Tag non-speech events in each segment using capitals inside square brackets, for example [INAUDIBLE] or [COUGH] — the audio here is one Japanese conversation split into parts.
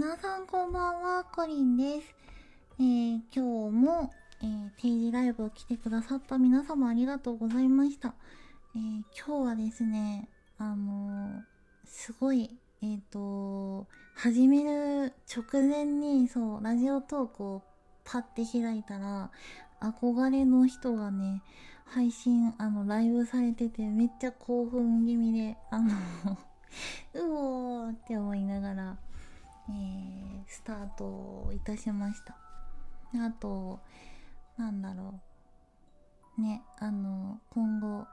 皆さんこんばんは、コリンです。えー、今日も、えー、定時ライブを来てくださった皆様ありがとうございました。えー、今日はですね、あのすごい、えっ、と、始める直前に、そう、ラジオトークをパッて開いたら、憧れの人がね、配信、あの、ライブされてて、めっちゃ興奮気味で、あの [LAUGHS] うおーって思いながら、えー、スタートいたしました。あと、なんだろう。ね、あの、今後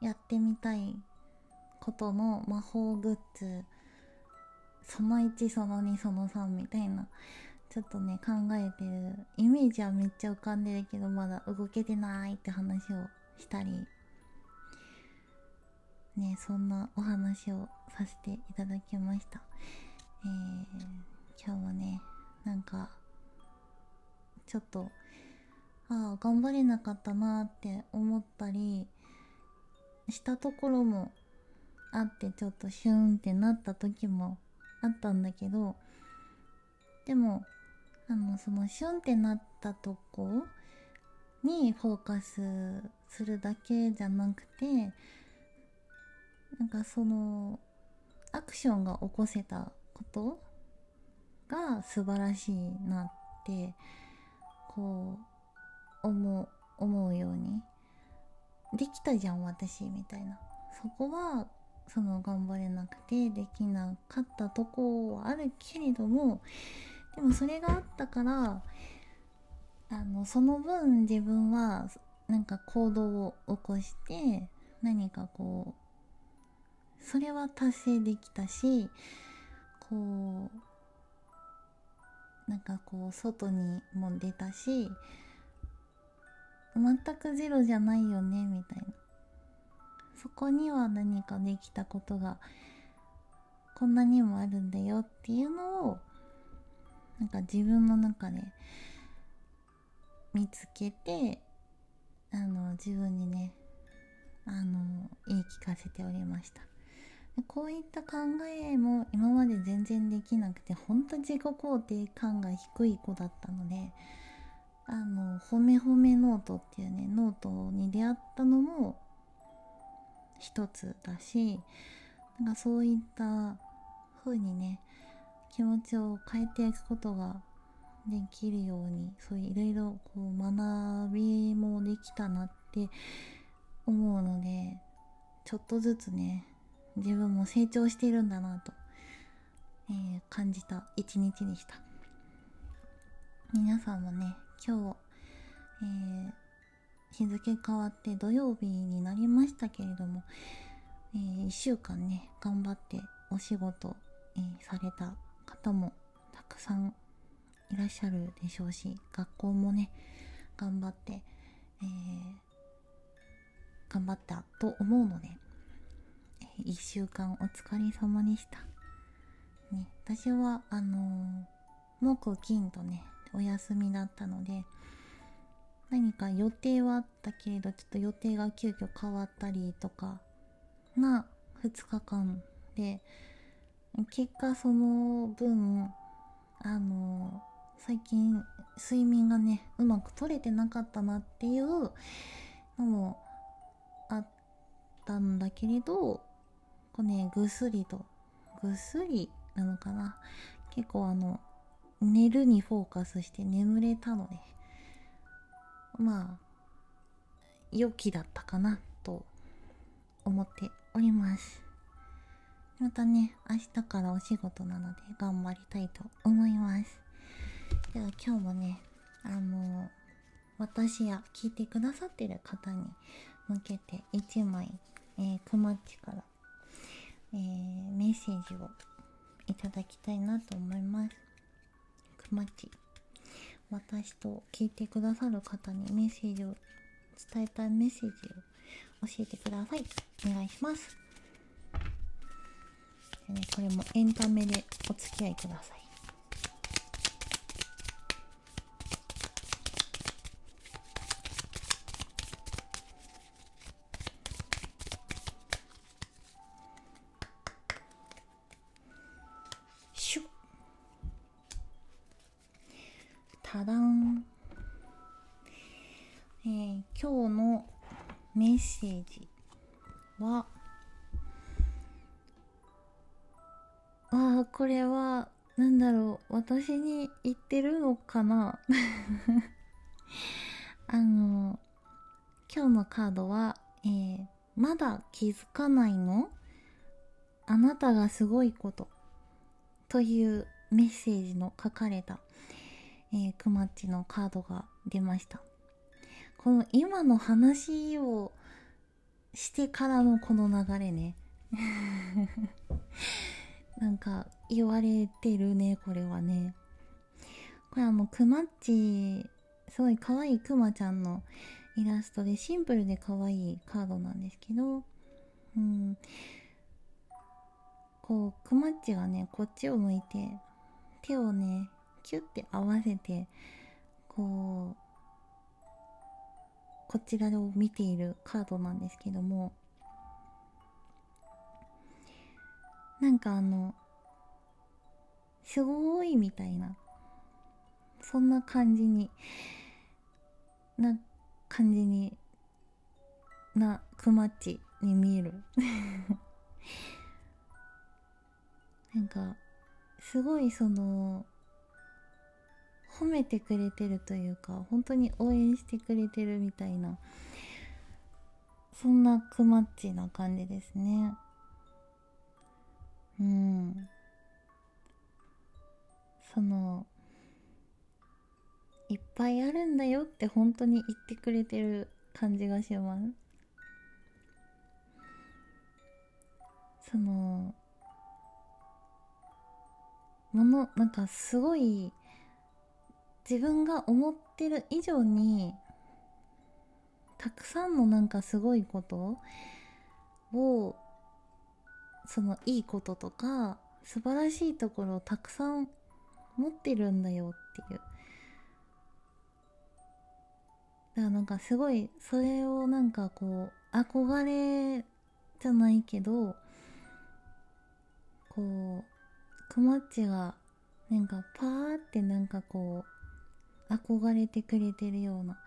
やってみたいことの魔法グッズ、その1、その2、その3みたいな、ちょっとね、考えてる。イメージはめっちゃ浮かんでるけど、まだ動けてないって話をしたり、ね、そんなお話をさせていただきました。えー、今日はね、なんか、ちょっと、ああ、頑張れなかったなって思ったりしたところもあって、ちょっとシューンってなった時もあったんだけど、でも、あの、そのシュンってなったとこにフォーカスするだけじゃなくて、なんかそのアクションが起こせたことが素晴らしいなってこう思う思うようにできたじゃん私みたいな。そこはその頑張れなくてできなかったとこはあるけれどもでもそれがあったからあのその分自分はなんか行動を起こして何かこうそれは達成できたしこうなんかこう外にも出たし全くゼロじゃないよねみたいな。そこには何かできたことがこんなにもあるんだよっていうのをなんか自分の中で見つけてあの自分にねあの言い聞かせておりました。こういった考えも今まで全然できなくて本当自己肯定感が低い子だったのであの褒め褒めノートっていうねノートに出会ったのも一つだしなんかそういった風にね気持ちを変えていくことができるようにそういういろいろこう学びもできたなって思うのでちょっとずつね自分も成長してるんだなと、えー、感じた一日でした。皆さんもね、今日、えー、日付変わって土曜日になりましたけれども、えー、1週間ね、頑張ってお仕事、えー、された方もたくさんいらっしゃるでしょうし、学校もね、頑張って、えー、頑張ったと思うので、1週間お疲れ様でした。ね、私は、あのー、木金とね、お休みだったので、何か予定はあったけれど、ちょっと予定が急遽変わったりとか、な2日間で、結果その分、あのー、最近睡眠がね、うまく取れてなかったなっていうのもあったんだけれど、こうね、ぐっすりと、ぐっすりなのかな。結構あの、寝るにフォーカスして眠れたので、まあ、良きだったかなと思っております。またね、明日からお仕事なので頑張りたいと思います。では今日もね、あの、私や聞いてくださってる方に向けて1枚、えー、くまっちか、メッセージをいただきたいなと思います。くまち。私と聞いてくださる方にメッセージを伝えたいメッセージを教えてください。お願いします。でね、これもエンタメでお付き合いください。ッセージ。はあこれはなんだろう。私に言ってるのかな？[LAUGHS] あの今日のカードは、えー、まだ気づかないの？あなたがすごいこと。というメッセージの書かれた、えー、クマッチのカードが出ました。この今の話をしてからのこの流れね。[LAUGHS] なんか言われてるねこれはね。これあのクマッチすごい可愛いクマちゃんのイラストでシンプルで可愛いカードなんですけどうん。こうクマッチがねこっちを向いて手をねキュッて合わせてこうこちらを見ているカードなんですけどもなんかあのすごいみたいなそんな感じにな感じになクマッチに見える。[LAUGHS] なんかすごいその褒めてくれてるというか本当に応援してくれてるみたいなそんなクマッチな感じですね。うん。そのいっぱいあるんだよって本当に言ってくれてる感じがします。そのものなんかすごい自分が思ってる以上にたくさんのなんかすごいことをそのいいこととか素晴らしいところをたくさん持ってるんだよっていう。だからなんかすごいそれをなんかこう憧れじゃないけどこうくまっちがなんかパーってなんかこう憧れてくれてるような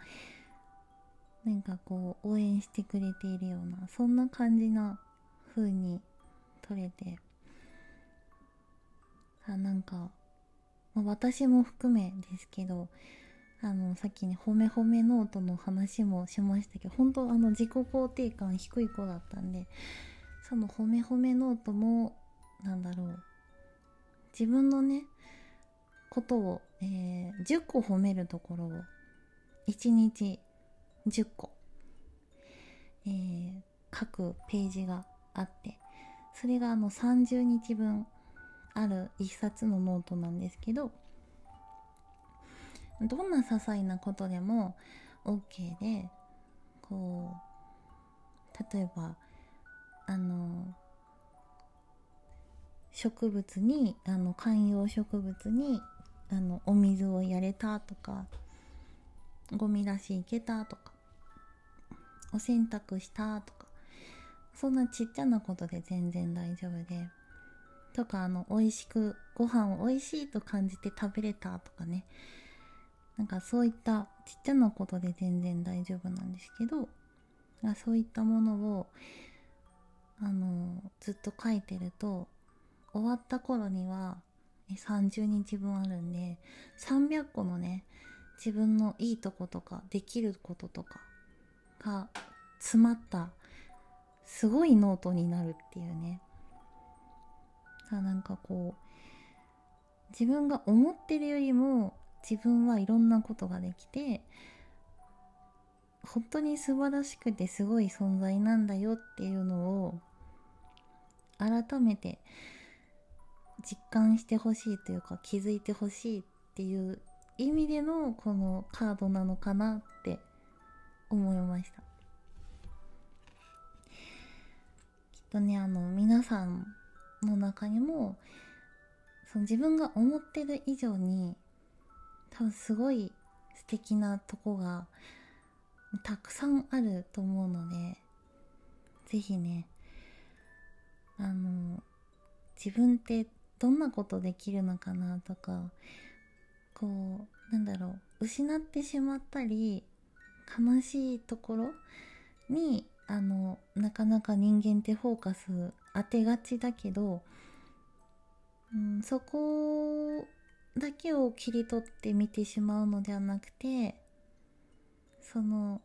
なんかこう応援してくれているようなそんな感じな風に撮れてあなんか、まあ、私も含めですけどあのさっきね褒め褒めノートの話もしましたけど本当あの自己肯定感低い子だったんでその褒め褒めノートもなんだろう自分のねことを、えー、10個褒めるところを1日10個、えー、書くページがあってそれがあの30日分ある1冊のノートなんですけどどんな些細なことでも OK でこう例えばあの植物にあの観葉植物にあのお水をやれたとかゴミ出し行けたとかお洗濯したとかそんなちっちゃなことで全然大丈夫でとかあの美味しくご飯を美味しいと感じて食べれたとかね。なんかそういったちっちゃなことで全然大丈夫なんですけどそういったものをあのずっと書いてると終わった頃には30日分あるんで300個のね自分のいいとことかできることとかが詰まったすごいノートになるっていうね。あなんかこう自分が思ってるよりも自分はいろんなことができて本当に素晴らしくてすごい存在なんだよっていうのを改めて実感してほしいというか気づいてほしいっていう意味でのこのカードなのかなって思いました。きっとねあの皆さんの中にもその自分が思ってる以上に多分すごい素敵なとこがたくさんあると思うので是非ねあの自分ってどんなことできるのかなとかこうなんだろう失ってしまったり悲しいところにあのなかなか人間ってフォーカス当てがちだけど、うん、そこだけを切り取って見てしまうのではなくてその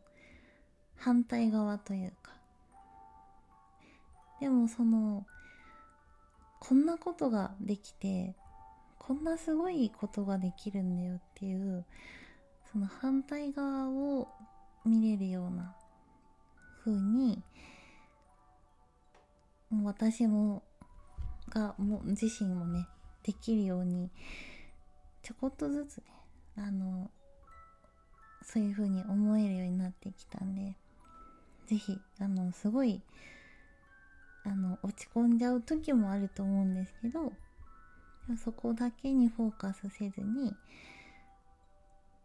反対側というか。でもそのこんなことができてこんなすごいことができるんだよっていうその反対側を見れるような風に私もがも自身もねできるようにちょこっとずつねあのそういう風に思えるようになってきたんで是非あのすごいあの落ち込んじゃう時もあると思うんですけどそこだけにフォーカスせずに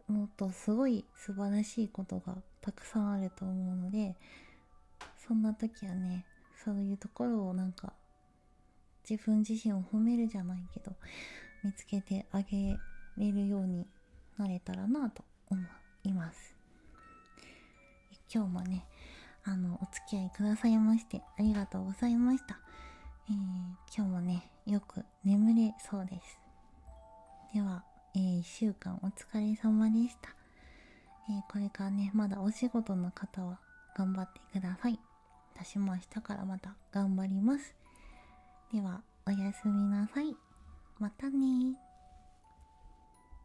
もっとすごい素晴らしいことがたくさんあると思うのでそんな時はねそういうところをなんか自分自身を褒めるじゃないけど見つけてあげれるようになれたらなと思います。今日もねあのお付き合いくださいましてありがとうございました、えー、今日もねよく眠れそうです。では、えー、1週間お疲れ様でした、えー、これからねまだお仕事の方は頑張ってください。私も明日からまた頑張ります。ではおやすみなさい。またね